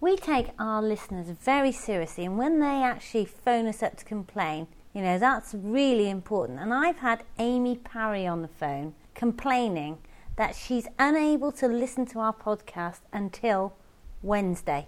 we take our listeners very seriously, and when they actually phone us up to complain, you know, that's really important. And I've had Amy Parry on the phone complaining that she's unable to listen to our podcast until Wednesday.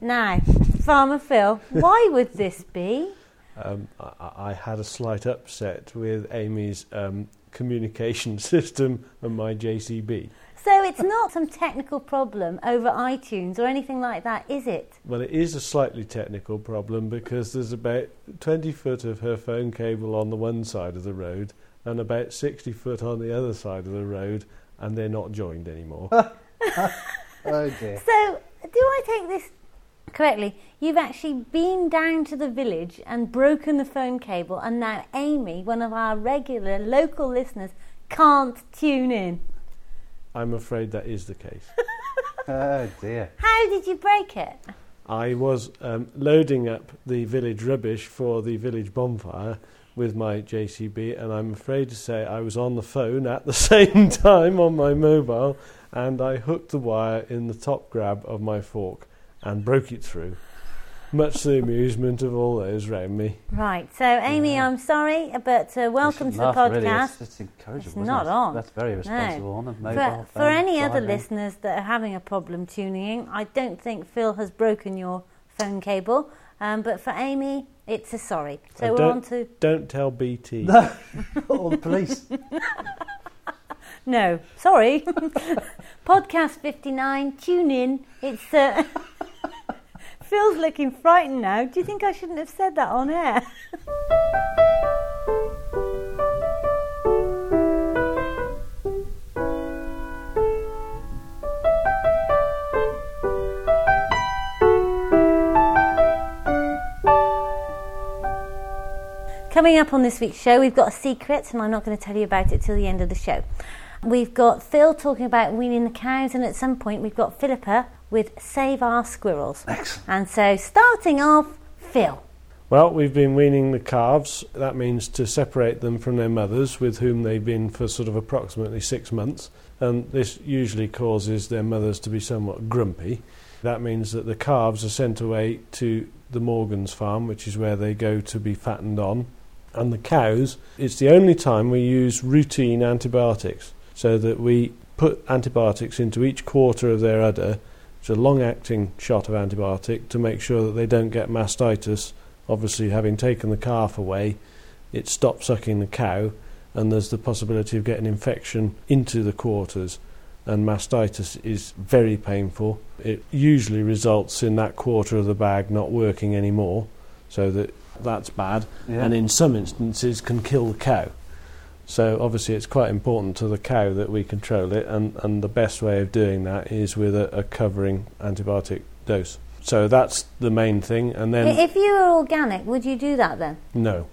Now, Farmer Phil, why would this be? Um, I, I, had a slight upset with Amy's um, communication system and my JCB. So it's not some technical problem over iTunes or anything like that, is it? Well, it is a slightly technical problem because there's about 20 foot of her phone cable on the one side of the road and about 60 foot on the other side of the road, and they're not joined anymore. oh dear. So, do I take this correctly? You've actually been down to the village and broken the phone cable, and now Amy, one of our regular local listeners, can't tune in. I'm afraid that is the case. oh dear. How did you break it? I was um, loading up the village rubbish for the village bonfire with my JCB, and I'm afraid to say I was on the phone at the same time on my mobile, and I hooked the wire in the top grab of my fork and broke it through much to the amusement of all those round me. Right. So, Amy, yeah. I'm sorry, but uh, welcome to the podcast. Really. It's, it's encouraging. It's not it? on. That's very responsible. No. On for, for any other listeners that are having a problem tuning in, I don't think Phil has broken your phone cable. Um, but for Amy, it's a sorry. So we're on to. Don't tell BT. No. or the police. no, sorry. Podcast 59, tune in. It's. Uh, Phil's looking frightened now. Do you think I shouldn't have said that on air? Coming up on this week's show, we've got a secret, and I'm not going to tell you about it till the end of the show. We've got Phil talking about weaning the cows, and at some point, we've got Philippa with Save Our Squirrels. Excellent. And so, starting off, Phil. Well, we've been weaning the calves. That means to separate them from their mothers, with whom they've been for sort of approximately six months. And this usually causes their mothers to be somewhat grumpy. That means that the calves are sent away to the Morgan's farm, which is where they go to be fattened on. And the cows, it's the only time we use routine antibiotics, so that we put antibiotics into each quarter of their udder it's a long acting shot of antibiotic to make sure that they don't get mastitis. Obviously, having taken the calf away, it stops sucking the cow, and there's the possibility of getting infection into the quarters. And mastitis is very painful. It usually results in that quarter of the bag not working anymore, so that that's bad. Yeah. And in some instances, can kill the cow. So obviously, it's quite important to the cow that we control it, and, and the best way of doing that is with a, a covering antibiotic dose. So that's the main thing, and then if you were organic, would you do that then? No.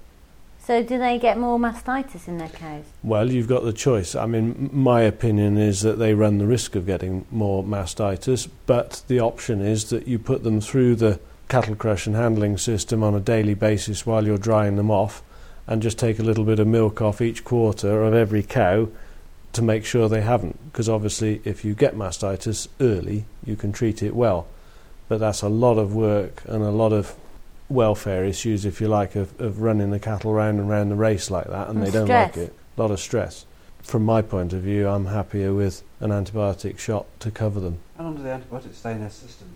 So do they get more mastitis in their cows? Well, you've got the choice. I mean, my opinion is that they run the risk of getting more mastitis, but the option is that you put them through the cattle crush and handling system on a daily basis while you're drying them off and just take a little bit of milk off each quarter of every cow to make sure they haven't. Because obviously, if you get mastitis early, you can treat it well. But that's a lot of work and a lot of welfare issues, if you like, of, of running the cattle round and round the race like that, and, and they stress. don't like it. A lot of stress. From my point of view, I'm happier with an antibiotic shot to cover them. How long do the antibiotics stay in their system?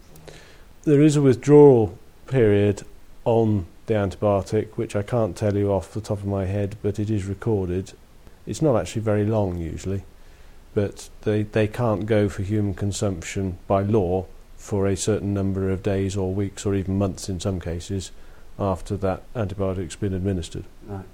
There is a withdrawal period on the antibiotic, which I can't tell you off the top of my head, but it is recorded. It's not actually very long usually, but they, they can't go for human consumption by law for a certain number of days or weeks or even months in some cases after that antibiotic's been administered. Right.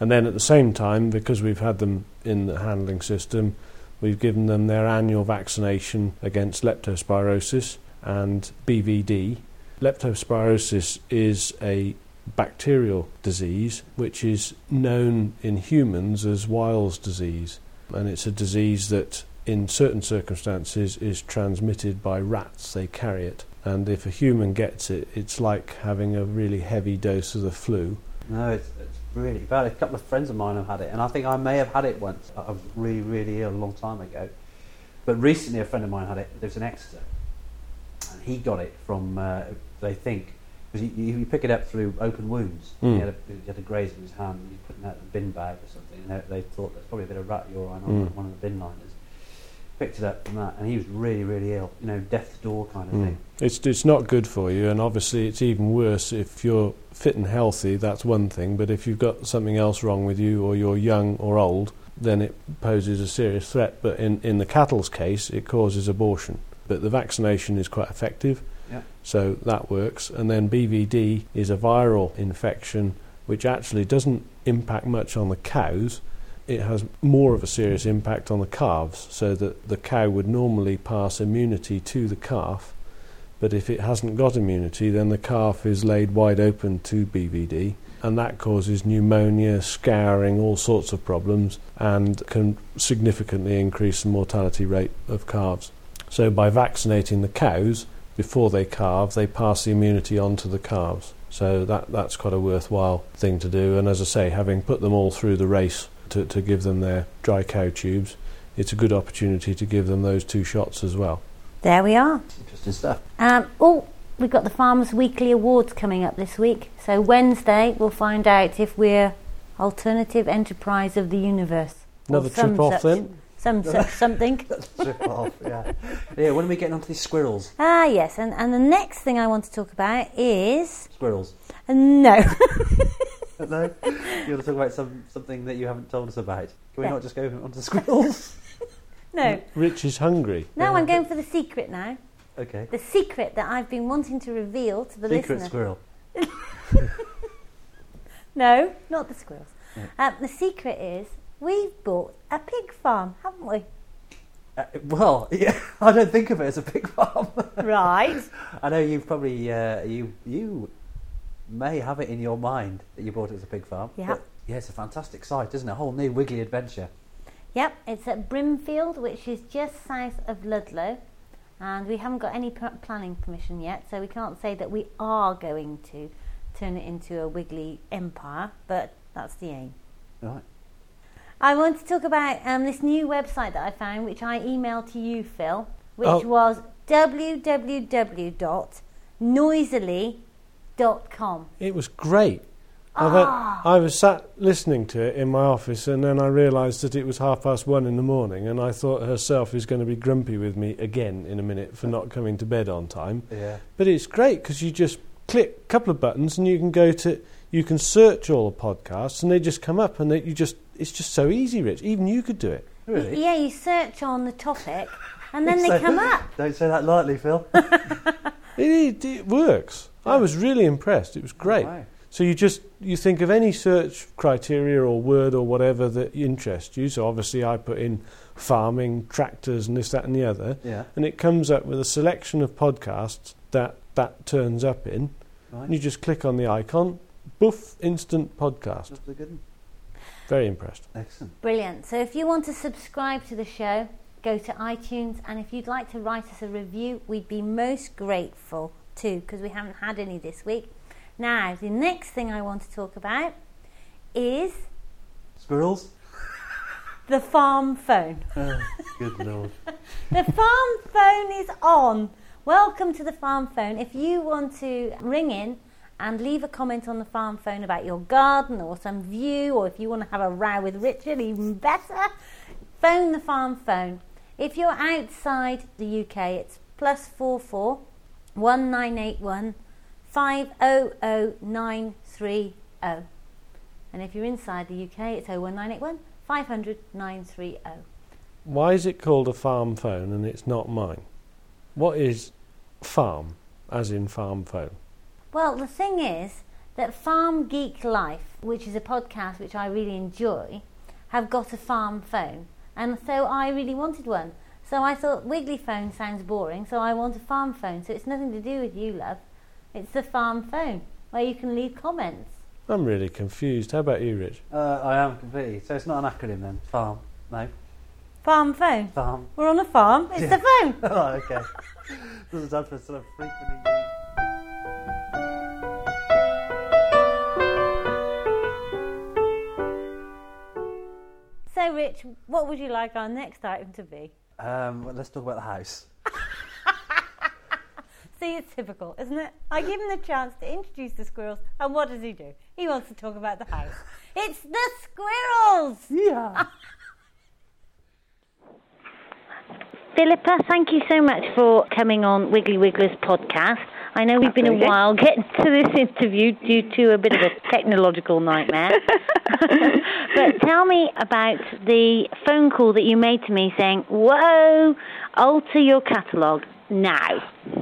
And then at the same time, because we've had them in the handling system, we've given them their annual vaccination against leptospirosis and BVD, Leptospirosis is a bacterial disease which is known in humans as Weil's disease, and it's a disease that in certain circumstances is transmitted by rats. They carry it, and if a human gets it, it's like having a really heavy dose of the flu. No, it's, it's really bad. A couple of friends of mine have had it, and I think I may have had it once. I was really, really ill a long time ago. But recently, a friend of mine had it. There was an Exeter and he got it from, uh, they think, because you, you pick it up through open wounds. Mm. He, had a, he had a graze in his hand, and he's putting out in a bin bag or something, and they, they thought there's probably a bit of rat urine on Mm. one of the bin liners. Picked it up from that, and he was really, really ill. You know, death's door kind of Mm. thing. It's it's not good for you, and obviously it's even worse if you're fit and healthy. That's one thing, but if you've got something else wrong with you, or you're young or old, then it poses a serious threat. But in in the cattle's case, it causes abortion. But the vaccination is quite effective. So that works. And then BVD is a viral infection which actually doesn't impact much on the cows. It has more of a serious impact on the calves, so that the cow would normally pass immunity to the calf. But if it hasn't got immunity, then the calf is laid wide open to BVD, and that causes pneumonia, scouring, all sorts of problems, and can significantly increase the mortality rate of calves. So, by vaccinating the cows before they calve, they pass the immunity on to the calves. So, that, that's quite a worthwhile thing to do. And as I say, having put them all through the race to, to give them their dry cow tubes, it's a good opportunity to give them those two shots as well. There we are. Interesting stuff. Um, oh, we've got the Farmers Weekly Awards coming up this week. So Wednesday we'll find out if we're Alternative Enterprise of the Universe. Another trip off such- then? Some such something. Strip off, yeah. Yeah, when are we getting onto these squirrels? Ah, yes. And, and the next thing I want to talk about is. Squirrels. uh, No. no? You want to talk about some, something that you haven't told us about? Can we Yeah. not just go on to squirrels? no. Rich is hungry. No, I'm going for the secret now. okay. The secret that I've been wanting to reveal to the Secret listener. squirrel. No, not the squirrels. Yeah. Um, the secret is we've bought a pig farm, haven't we? Uh, well, yeah, I don't think of it as a pig farm. right. I know you've probably uh, you you may have it in your mind that you bought it as a pig farm. Yeah. yeah, it's a fantastic site, isn't it? A whole new wiggly adventure. Yep, it's at Brimfield, which is just south of Ludlow, and we haven't got any p- planning permission yet, so we can't say that we are going to turn it into a wiggly empire, but that's the aim. Right. I want to talk about um, this new website that I found, which I emailed to you, Phil, which Oh. was www.noisily.com. It was great. I've I was sat listening to it in my office, and then I realised that it was half past one in the morning, and I thought herself is going to be grumpy with me again in a minute for not coming to bed on time. Yeah. But it's great because you just click a couple of buttons, and you can go to, you can search all the podcasts, and they just come up, and they, you just, it's just so easy, Rich. Even you could do it. Really? Yeah, you search on the topic, and then they So- come up. Don't say that lightly, Phil. It, it, it works. I was really impressed. It was oh, great. Wow. So you just you think of any search criteria or word or whatever that interests you. So obviously I put in farming, tractors, and this, that, and the other, Yeah. and it comes up with a selection of podcasts that that turns up in. Right. And you just click on the icon, boof, instant podcast. That's a good one. Very impressed. Excellent. Brilliant. So if you want to subscribe to the show, go to iTunes, and if you'd like to write us a review, we'd be most grateful too, because we haven't had any this week. Now, the next thing I want to talk about is Squirrels? the farm phone. Oh, good lord. The farm phone is on. Welcome to the farm phone. If you want to ring in and leave a comment on the farm phone about your garden or some view, or if you want to have a row with Richard, even better, phone the farm phone. If you're outside the UK, it's plus four four one nine eight one five oh oh nine three oh. And if you're inside the UK, it's 01981 500 930. Why is it called a farm phone and it's not mine? What is farm, as in farm phone? Well, the thing is that Farm Geek Life, which is a podcast which I really enjoy, have got a farm phone. And so I really wanted one. So I thought Wiggly phone sounds boring, so I want a farm phone. So it's nothing to do with you, love. It's the farm phone where you can leave comments. I'm really confused. How about you, Rich? Uh, I am completely. So it's not an acronym then? Farm? No? Farm phone. Farm? We're on a farm. It's the phone. oh, okay. Doesn't stand for sort of frequently So, Rich, what would you like our next item to be? Um, well, let's talk about the house. See, it's typical, isn't it? I give him the chance to introduce the squirrels, and what does he do? He wants to talk about the house. It's the squirrels! Yeah. Philippa, thank you so much for coming on Wiggly Wigglers podcast. I know we've been a while getting to this interview due to a bit of a technological nightmare. but tell me about the phone call that you made to me saying, Whoa, alter your catalogue now.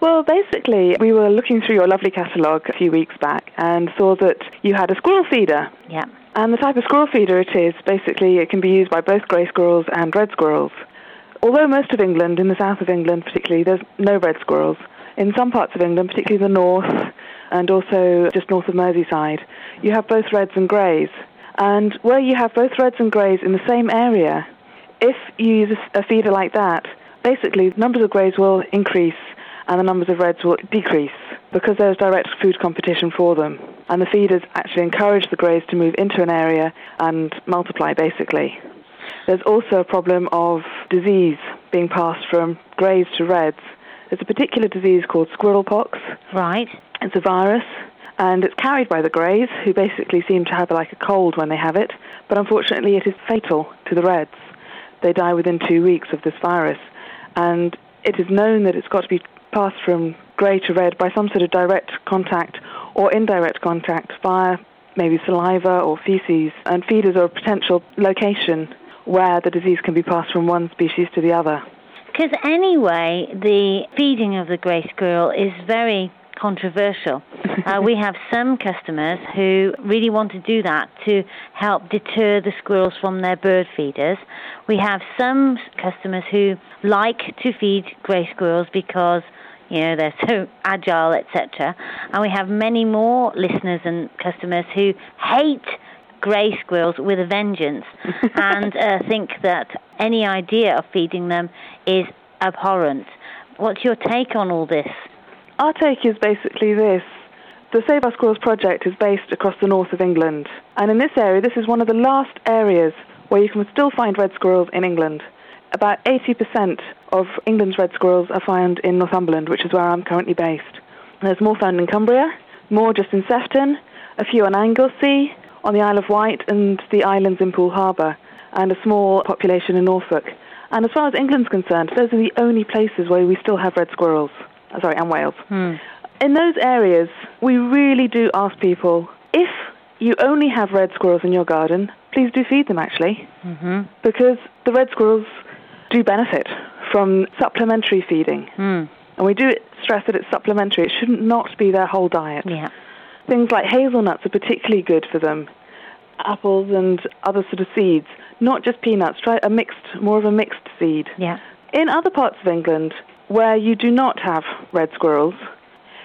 well, basically, we were looking through your lovely catalogue a few weeks back and saw that you had a squirrel feeder. Yeah. And the type of squirrel feeder it is, basically, it can be used by both grey squirrels and red squirrels. Although most of England, in the south of England particularly, there's no red squirrels. In some parts of England, particularly the north and also just north of Merseyside, you have both reds and greys. And where you have both reds and greys in the same area, if you use a feeder like that, basically the numbers of greys will increase and the numbers of reds will decrease because there's direct food competition for them. And the feeders actually encourage the greys to move into an area and multiply basically. There's also a problem of disease being passed from greys to reds. There's a particular disease called squirrel pox. Right. It's a virus and it's carried by the greys who basically seem to have like a cold when they have it, but unfortunately it is fatal to the reds. They die within two weeks of this virus and it is known that it's got to be passed from grey to red by some sort of direct contact or indirect contact via maybe saliva or feces, and feeders are a potential location where the disease can be passed from one species to the other. Because anyway, the feeding of the grey squirrel is very controversial. uh, we have some customers who really want to do that to help deter the squirrels from their bird feeders. We have some customers who like to feed grey squirrels because you know they're so agile, etc. And we have many more listeners and customers who hate grey squirrels with a vengeance and uh, think that any idea of feeding them is abhorrent. What's your take on all this? Our take is basically this. The Save Our Squirrels project is based across the north of England. And in this area, this is one of the last areas where you can still find red squirrels in England. About 80% of England's red squirrels are found in Northumberland, which is where I'm currently based. There's more found in Cumbria, more just in Sefton, a few on Anglesey, on the Isle of Wight, and the islands in Poole Harbour, and a small population in Norfolk. And as far as England's concerned, those are the only places where we still have red squirrels. Uh, Sorry, and Wales. Hmm. In those areas, we really do ask people if you only have red squirrels in your garden, please do feed them actually, hmm because the red squirrels do benefit from supplementary feeding. Hmm. And we do stress that it's supplementary. It shouldn't not be their whole diet. Yeah. Things like hazelnuts are particularly good for them. Apples and other sort of seeds, not just peanuts. Try a mixed, more of a mixed seed. Yeah. In other parts of England where you do not have red squirrels,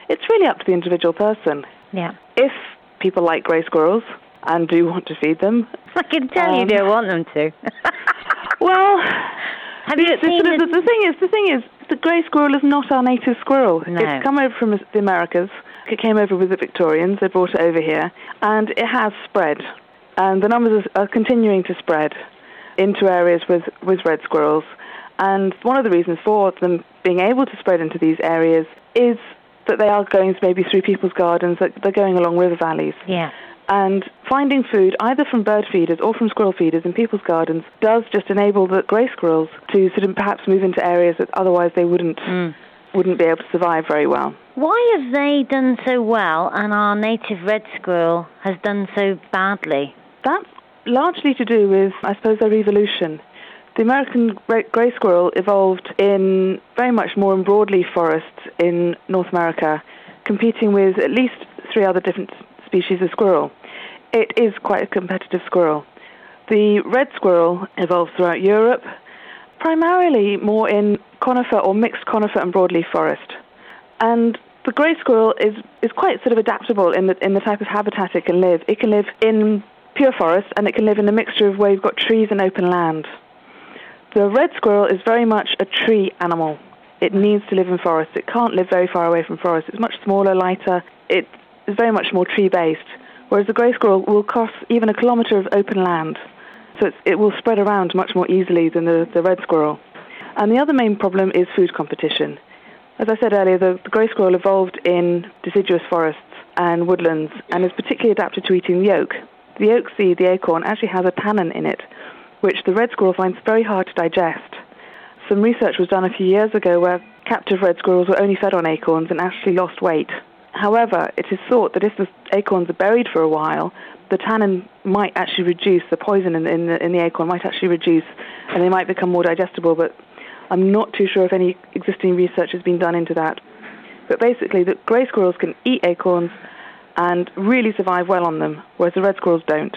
it's really up to the individual person. Yeah. If people like grey squirrels and do want to feed them, I can tell you Um, don't want them to. well, Have the, you the, seen sort of- the, the, the thing is, the thing is, the grey squirrel is not our native squirrel. No. It's come over from the Americas. It came over with the Victorians. They brought it over here, and it has spread. And the numbers are continuing to spread into areas with, with red squirrels. And one of the reasons for them being able to spread into these areas is that they are going maybe through people's gardens, that they're going along river valleys. Yeah. And finding food, either from bird feeders or from squirrel feeders in people's gardens, does just enable the grey squirrels to sort of perhaps move into areas that otherwise they wouldn't Mm. wouldn't be able to survive very well. Why have they done so well and our native red squirrel has done so badly? That's largely to do with, I suppose, their evolution. The American grey squirrel evolved in very much more in broadleaf forests in North America, competing with at least three other different species of squirrel. It is quite a competitive squirrel. The red squirrel evolved throughout Europe, primarily more in conifer or mixed conifer and broadleaf forest. And the grey squirrel is, is quite sort of adaptable in the, in the type of habitat it can live. It can live in pure forest and it can live in a mixture of where you've got trees and open land. The red squirrel is very much a tree animal. It needs to live in forests. It can't live very far away from forests. It's much smaller, lighter. It is very much more tree based. Whereas the grey squirrel will cross even a kilometre of open land. So it will spread around much more easily than the, the red squirrel. And the other main problem is food competition. As I said earlier, the, the grey squirrel evolved in deciduous forests and woodlands and is particularly adapted to eating the oak. The oak seed, the acorn, actually has a tannin in it, which the red squirrel finds very hard to digest. Some research was done a few years ago where captive red squirrels were only fed on acorns and actually lost weight. However, it is thought that if the acorns are buried for a while, the tannin might actually reduce, the poison in, in, the, in the acorn might actually reduce, and they might become more digestible, but I'm not too sure if any existing research has been done into that. But basically, the grey squirrels can eat acorns and really survive well on them, whereas the red squirrels don't.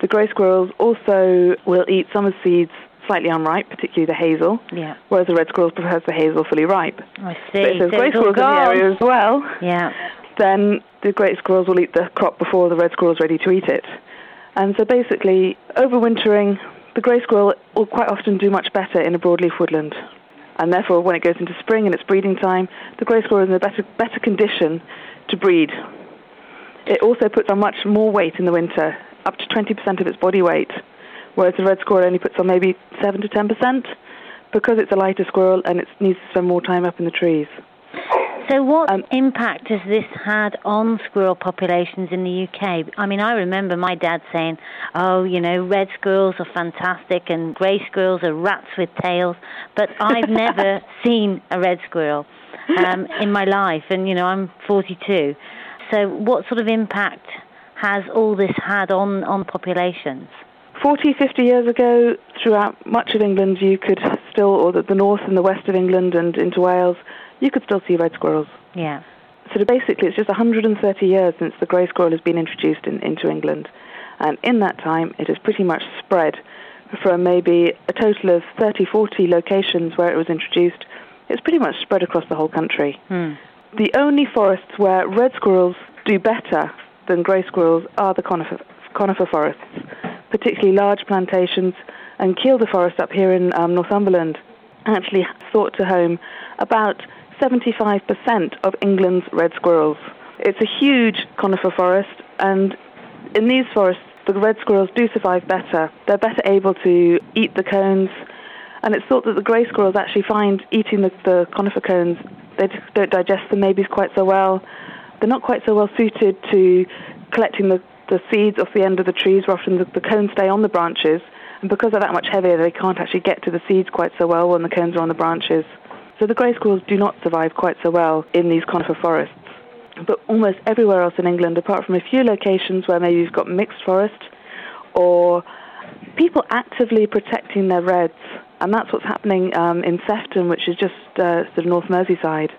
The grey squirrels also will eat some of the seeds slightly unripe, particularly the hazel, Yeah. whereas the red squirrels prefers the hazel fully ripe. I But see. if there's So grey squirrels in the area as well, Yeah. then the grey squirrels will eat the crop before the red squirrel's ready to eat it. And so basically, overwintering, the grey squirrel will quite often do much better in a broadleaf woodland. And therefore, when it goes into spring and it's breeding time, the grey squirrel is in a better, better condition to breed. It also puts on much more weight in the winter, up to 20% of its body weight, whereas the red squirrel only puts on maybe 7 to 10% because it's a lighter squirrel and it needs to spend more time up in the trees. So, what Um, impact has this had on squirrel populations in the UK? I mean, I remember my dad saying, "Oh, you know, red squirrels are fantastic and grey squirrels are rats with tails," but I've never seen a red squirrel um, in my life, and you know, I'm 42. So, what sort of impact has all this had on on populations? 40, 50 years ago, throughout much of England, you could still, or the, the north and the west of England and into Wales, you could still see red squirrels. Yeah. So basically, it's just 130 years since the grey squirrel has been introduced in, into England. And in that time, it has pretty much spread from maybe a total of 30, 40 locations where it was introduced. It's pretty much spread across the whole country. Hmm. The only forests where red squirrels do better than grey squirrels are the conifer, conifer forests, particularly large plantations. And Kielder Forest up here in um, Northumberland actually sought to home about 75% of England's red squirrels. It's a huge conifer forest, and in these forests, the red squirrels do survive better. They're better able to eat the cones, and it's thought that the grey squirrels actually find eating the, the conifer cones, they don't digest the maybes quite so well. They're not quite so well suited to collecting the, the seeds off the end of the trees, where often the, the cones stay on the branches, and because they're that much heavier, they can't actually get to the seeds quite so well when the cones are on the branches. So the grey squirrels do not survive quite so well in these conifer forests. But almost everywhere else in England, apart from a few locations where maybe you've got mixed forest or people actively protecting their reds, and that's what's happening um, in Sefton, which is just uh, sort of North Merseyside.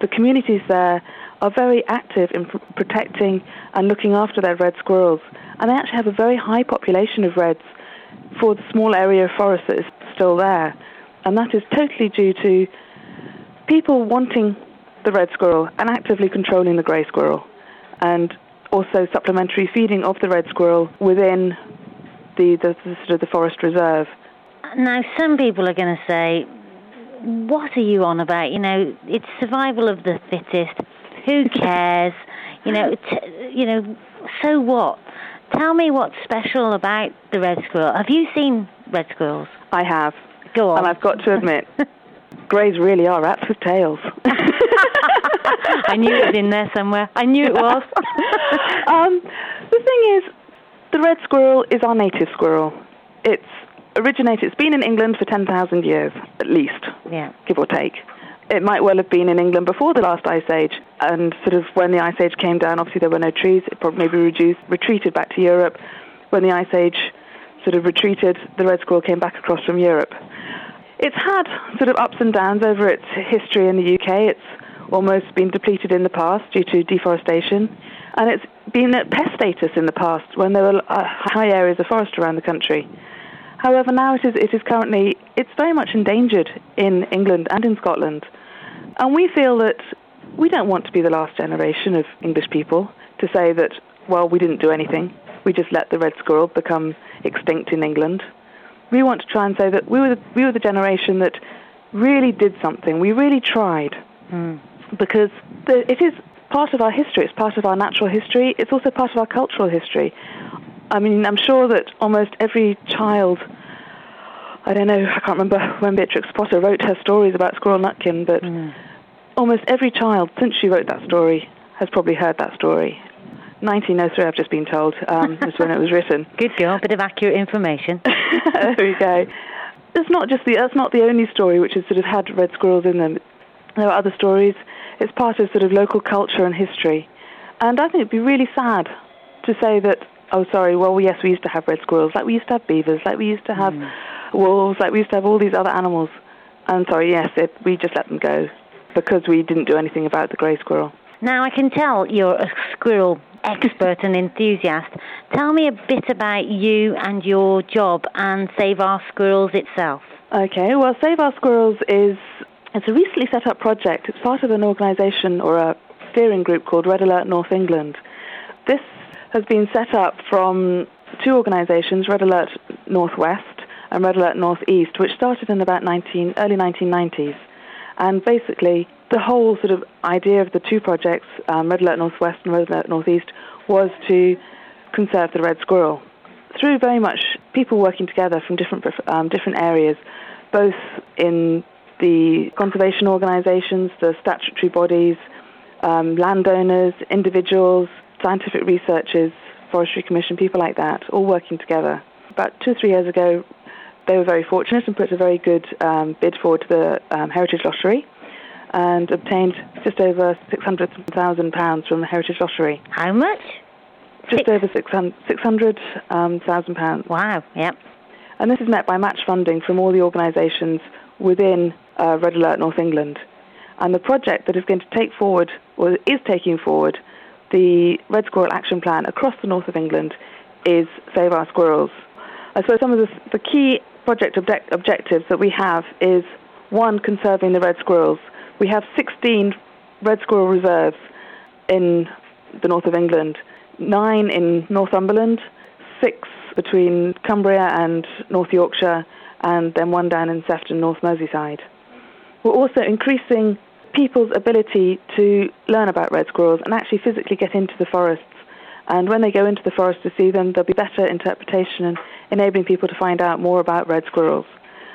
The communities there are very active in pr- protecting and looking after their red squirrels, and they actually have a very high population of reds for the small area of forest that is still there, and that is totally due to people wanting the red squirrel and actively controlling the grey squirrel, and also supplementary feeding of the red squirrel within the, the, the sort of the forest reserve. Now, some people are going to say, "What are you on about? You know, it's survival of the fittest. Who cares? You know, t- you know. So what? Tell me what's special about the red squirrel. Have you seen red squirrels? I have, Go on. and I've got to admit, greys really are rats with tails. I knew it was in there somewhere. I knew it was. um, the thing is, the red squirrel is our native squirrel. It's originated. It's been in England for ten thousand years at least, yeah. give or take. It might well have been in England before the last ice age, and sort of when the ice age came down, obviously there were no trees. It probably maybe reduced, retreated back to Europe. When the ice age sort of retreated, the red squirrel came back across from Europe. It's had sort of ups and downs over its history in the UK. It's almost been depleted in the past due to deforestation, and it's been at pest status in the past when there were uh, high areas of forest around the country. However, now it is, it is currently, it's very much endangered in England and in Scotland. And we feel that we don't want to be the last generation of English people to say that, well, we didn't do anything. We just let the red squirrel become extinct in England. We want to try and say that we were the, we were the generation that really did something. We really tried. Mm. Because the, it is part of our history. It's part of our natural history. It's also part of our cultural history. I mean, I'm sure that almost every child, I don't know, I can't remember when Beatrix Potter wrote her stories about Squirrel Nutkin, but Mm. almost every child since she wrote that story has probably heard that story. 1903, I've just been told, um, was when it was written. Good girl, bit of accurate information. there we go. It's not just the that's not the only story which has sort of had red squirrels in them. There are other stories. It's part of sort of local culture and history. And I think it'd be really sad to say that, oh, sorry, well, yes, we used to have red squirrels, like we used to have beavers, like we used to have mm. wolves, like we used to have all these other animals. And sorry, yes, it, we just let them go because we didn't do anything about the grey squirrel. Now, I can tell you're a squirrel expert and enthusiast. Tell me a bit about you and your job and Save Our Squirrels itself. Okay, well, Save Our Squirrels is it's a recently set up project. It's part of an organisation or a steering group called Red Alert North England. This has been set up from two organisations, Red Alert Northwest and Red Alert Northeast, which started in about 19, early 1990s. And basically, the whole sort of idea of the two projects, um, Red Alert Northwest and Red Alert Northeast, was to conserve the red squirrel through very much people working together from different um, different areas, both in the conservation organisations, the statutory bodies, um, landowners, individuals, scientific researchers, forestry commission, people like that, all working together. About two or three years ago, they were very fortunate and put a very good um, bid forward to the um, Heritage Lottery and obtained just over £600,000 from the Heritage Lottery. How much? Just Six. over £600,000. Um, wow, yep. And this is met by match funding from all the organisations within uh, Red Alert North England. And the project that is going to take forward, or is taking forward, the Red Squirrel Action Plan across the north of England is Save Our Squirrels. I suppose some of the, the key project object- objectives that we have is one, conserving the red squirrels. We have 16 red squirrel reserves in the north of England, nine in Northumberland, six between Cumbria and North Yorkshire, and then one down in Sefton, North Merseyside. We're also increasing people's ability to learn about red squirrels and actually physically get into the forests. And when they go into the forest to see them, there'll be better interpretation and enabling people to find out more about red squirrels.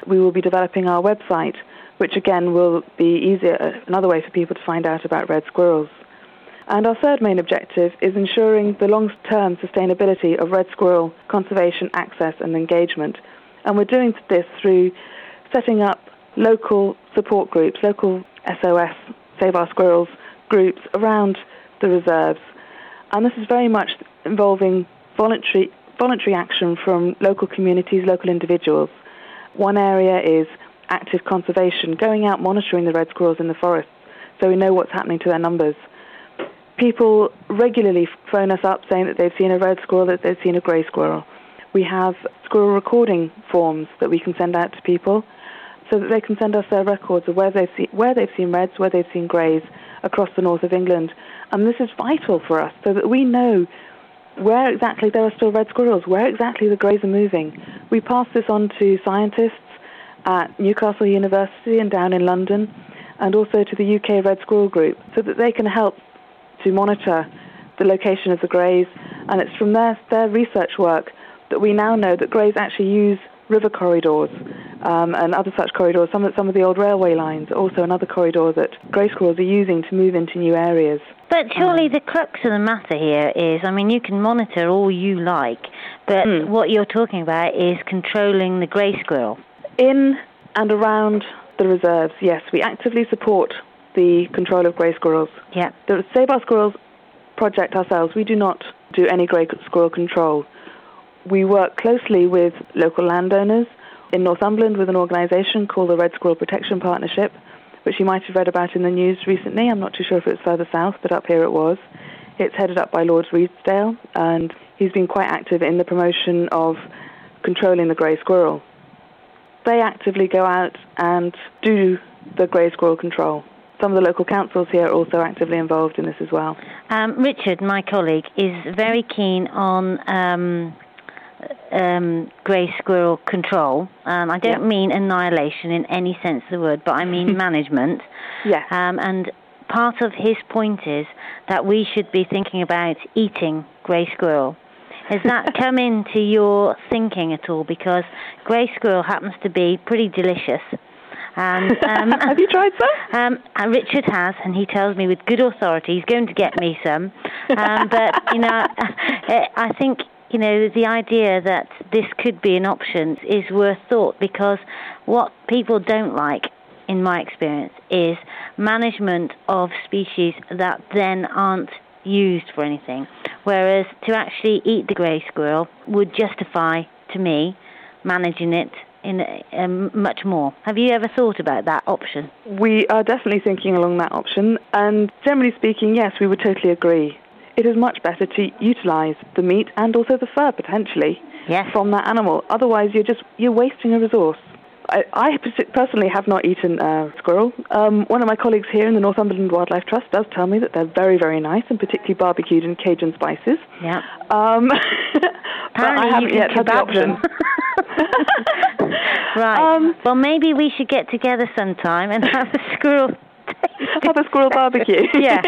We will be developing our website, which again will be easier, another way for people to find out about red squirrels. And our third main objective is ensuring the long-term sustainability of red squirrel conservation, access and engagement. And we're doing this through setting up local support groups, local SOS, Save Our Squirrels groups around the reserves. And this is very much involving voluntary, voluntary action from local communities, local individuals. One area is active conservation, going out monitoring the red squirrels in the forest so we know what's happening to their numbers. People regularly phone us up saying that they've seen a red squirrel, that they've seen a grey squirrel. We have squirrel recording forms that we can send out to people so that they can send us their records of where they've seen, where they've seen reds, where they've seen greys across the north of England. And this is vital for us so that we know where exactly there are still red squirrels, where exactly the greys are moving. We pass this on to scientists at Newcastle University and down in London, and also to the UK Red Squirrel Group, so that they can help to monitor the location of the greys. And it's from their, their research work that we now know that greys actually use river corridors um, and other such corridors. Some of, some of the old railway lines, also another corridor that grey squirrels are using to move into new areas. But surely um, the crux of the matter here is, I mean, you can monitor all you like, but hmm. what you're talking about is controlling the grey squirrel. In and around the reserves, yes, we actively support the control of grey squirrels. Yeah. The Save Our Squirrels project ourselves, we do not do any grey squirrel control. We work closely with local landowners in Northumberland with an organisation called the Red Squirrel Protection Partnership, which you might have read about in the news recently. I'm not too sure if it's further south, but up here it was. It's headed up by Lord Redesdale, and he's been quite active in the promotion of controlling the grey squirrel. They actively go out and do the grey squirrel control. Some of the local councils here are also actively involved in this as well. Um, Richard, my colleague, is very keen on um, um, grey squirrel control. Um, I don't mean annihilation in any sense of the word, but I mean management. Yeah. Um, and part of his point is that we should be thinking about eating grey squirrel. Has that come into your thinking at all? Because grey squirrel happens to be pretty delicious. And um, Have you tried some? um, Richard has, and he tells me with good authority he's going to get me some. Um, but you know, I think you know the idea that this could be an option is worth thought because what people don't like, in my experience, is management of species that then aren't used for anything. Whereas to actually eat the grey squirrel would justify to me managing it in um, much more. Have you ever thought about that option? We are definitely thinking along that option, and generally speaking, yes, we would totally agree. It is much better to utilise the meat and also the fur potentially Yes. from that animal. Otherwise, you're just you're wasting a resource. I, I personally have not eaten uh, squirrel. Um, one of my colleagues here in the Northumberland Wildlife Trust does tell me that they're very, very nice, and particularly barbecued in Cajun spices. Yeah. Um, but I haven't you yet had the option. them. right. Um, well, maybe we should get together sometime and have a squirrel. Have a squirrel barbecue. yeah.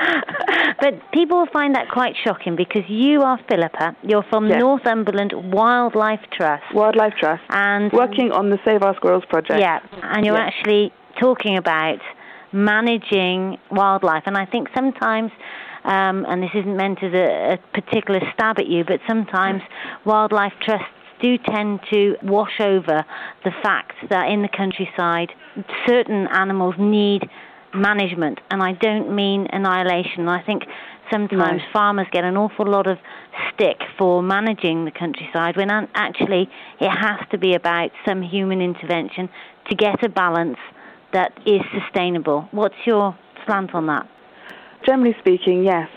but people will find that quite shocking because you are Philippa. You're from Yes. Northumberland Wildlife Trust. Wildlife Trust. And Working on the Save Our Squirrels project. Yeah, and you're actually talking about managing wildlife. And I think sometimes, um, and this isn't meant as a, a particular stab at you, but sometimes wildlife trusts do tend to wash over the fact that in the countryside certain animals need management. And I don't mean annihilation. I think sometimes No. farmers get an awful lot of stick for managing the countryside when actually it has to be about some human intervention to get a balance that is sustainable. What's your slant on that? Generally speaking, yes.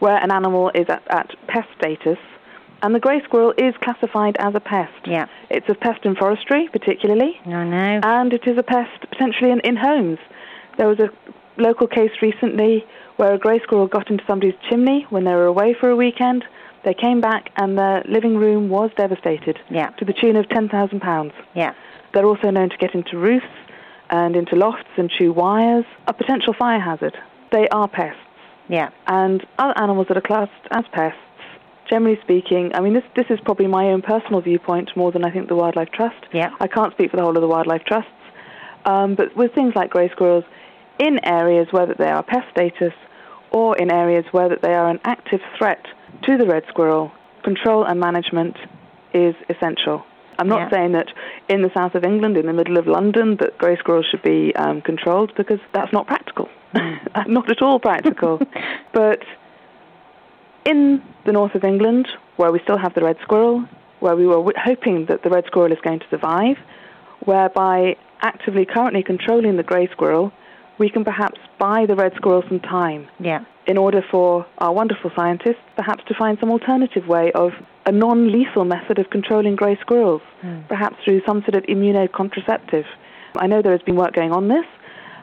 Where an animal is at, at pest status, and the grey squirrel is classified as a pest. Yeah. It's a pest in forestry, particularly, No, no. and it is a pest potentially in, in homes. There was a local case recently where a grey squirrel got into somebody's chimney when they were away for a weekend. They came back and their living room was devastated Yeah. to the tune of £10,000. Yeah. They're also known to get into roofs and into lofts and chew wires, a potential fire hazard. They are pests. Yeah. And other animals that are classed as pests, generally speaking, I mean, this, this is probably my own personal viewpoint more than I think the Wildlife Trust. Yeah. I can't speak for the whole of the Wildlife Trusts. Um, but with things like grey squirrels, in areas where that they are pest status or in areas where that they are an active threat to the red squirrel, control and management is essential. I'm not Yeah. saying that in the south of England, in the middle of London, that grey squirrels should be um, controlled because that's not practical. not at all practical. but in the north of England, where we still have the red squirrel, where we were w- hoping that the red squirrel is going to survive, whereby actively currently controlling the grey squirrel, we can perhaps buy the red squirrel some time Yeah. in order for our wonderful scientists perhaps to find some alternative way of a non-lethal method of controlling grey squirrels, hmm. perhaps through some sort of immunocontraceptive. I know there has been work going on this.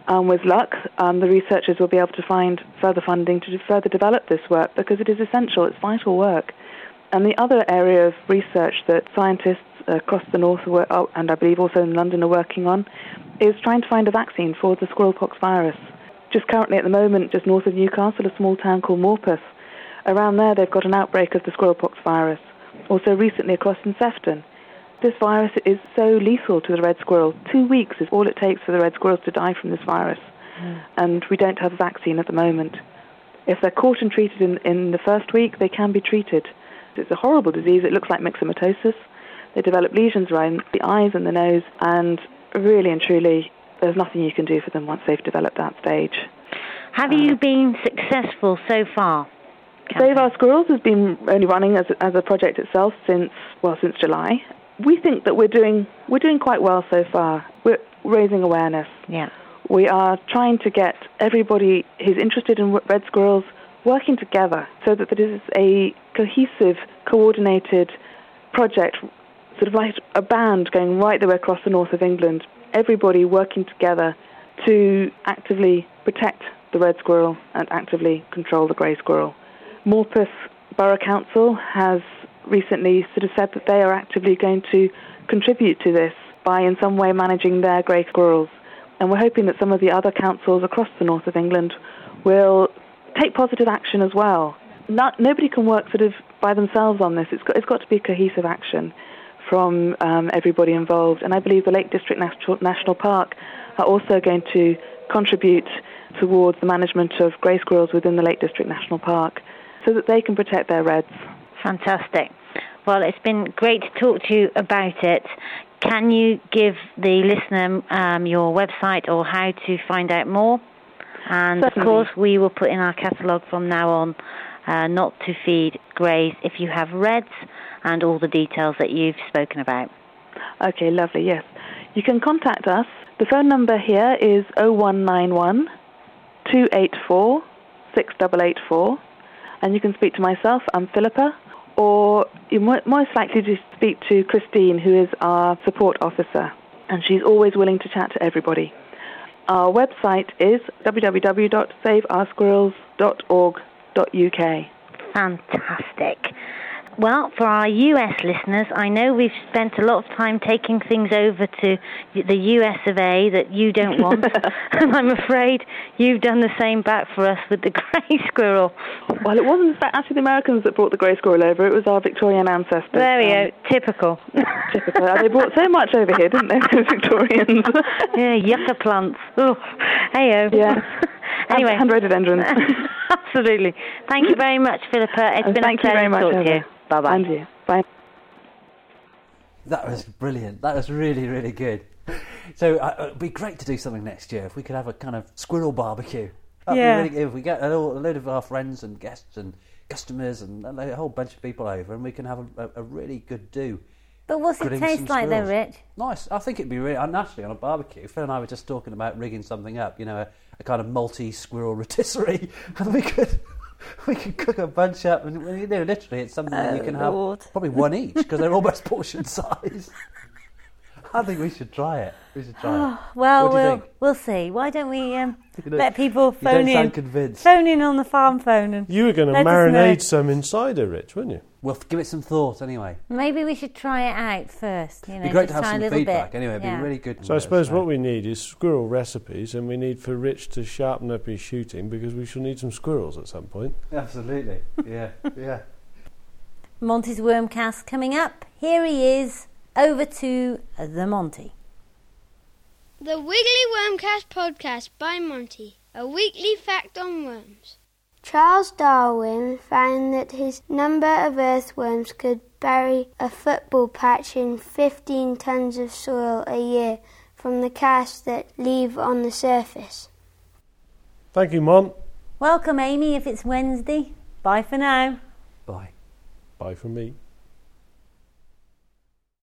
Um, with luck, um, the researchers will be able to find further funding to further develop this work because it is essential, it's vital work. And the other area of research that scientists across the north, oh, and I believe also in London, are working on, is trying to find a vaccine for the squirrelpox virus. Just currently at the moment, just north of Newcastle, a small town called Morpeth. Around there, they've got an outbreak of the squirrelpox virus. Also recently across in Sefton. This virus is so lethal to the red squirrel. Two weeks is all it takes for the red squirrels to die from this virus. Hmm. And we don't have a vaccine at the moment. If they're caught and treated in, in the first week, they can be treated. It's a horrible disease. It looks like myxomatosis. They develop lesions around the eyes and the nose, and really and truly, there's nothing you can do for them once they've developed that stage. Have you um, been successful so far? Save Our Squirrels has been only running as, as a project itself since well since July. We think that we're doing we're doing quite well so far. We're raising awareness. Yeah. We are trying to get everybody who's interested in red squirrels working together so that there is a cohesive, coordinated project, sort of like a band going right the way across the north of England. Everybody working together to actively protect the red squirrel and actively control the grey squirrel. Morpeth Borough Council has recently sort of said that they are actively going to contribute to this by in some way managing their grey squirrels. And we're hoping that some of the other councils across the north of England will take positive action as well. Not, nobody can work sort of by themselves on this. It's got, it's got to be cohesive action from um, everybody involved. And I believe the Lake District National, National Park are also going to contribute towards the management of grey squirrels within the Lake District National Park so that they can protect their reds. Fantastic. Well, it's been great to talk to you about it. Can you give the listener um, your website or how to find out more? And Certainly. of course, we will put in our catalogue from now on uh, not to feed greys if you have reds and all the details that you've spoken about. Okay, lovely, yes. You can contact us. The phone number here is 0191 284 6884. And you can speak to myself, I'm Philippa, or you're most likely to speak to Christine, who is our support officer. And she's always willing to chat to everybody. Our website is www.saveoursquirrels.org.uk. Fantastic. Well, for our US listeners, I know we've spent a lot of time taking things over to the US of A that you don't want, and I'm afraid you've done the same back for us with the grey squirrel. Well, it wasn't actually the Americans that brought the grey squirrel over, it was our Victorian ancestors. There we Um, go, typical. Typical. They brought so much over here, didn't they, the Victorians? yeah, yucca plants. Oh, hey Yeah. anyway, And rhododendrons. absolutely. Thank you very much, Philippa. It's And been a pleasure to talk to you. Heather. Bye bye. And you. Bye. That was brilliant. That was really, really good. So uh, it'd be great to do something next year if we could have a kind of squirrel barbecue. That'd Yeah. be really. If we get a, lo- a load of our friends and guests and customers and a whole bunch of people over, and we can have a, a, a really good do. But what's it taste like, though. Rich? Nice. I think it'd be really. And actually, on a barbecue, Phil and I were just talking about rigging something up. You know, a, a kind of multi-squirrel rotisserie, and we could we could cook a bunch up. And you know, literally, it's something that you Oh, can have probably one each because they're almost portion size. I think we should try it. We should try it. Well, What do we'll think? we'll see. Why don't we um, You don't- let people You don't phone sound in? convinced. Phone in on the farm phone and You were going to Let us marinate know. some in cider, Rich, weren't you? Well, give it some thought anyway. maybe we should try it out first. You know, It'd be great just to have try a some little feedback bit. anyway. It'd Yeah. be really good. So I suppose what we need is squirrel recipes, and we need for Rich to sharpen up his shooting because we shall need some squirrels at some point. Absolutely. Yeah. Yeah. Monty's Wormcast coming up. Here he is. Over to the Monty. The Wiggly Wormcast podcast by Monty, a weekly fact on worms. Charles Darwin found that his number of earthworms could bury a football patch in 15 tons of soil a year from the cast that leave on the surface. Thank you, Mont. Welcome, Amy. If it's Wednesday, bye for now. Bye. Bye from me.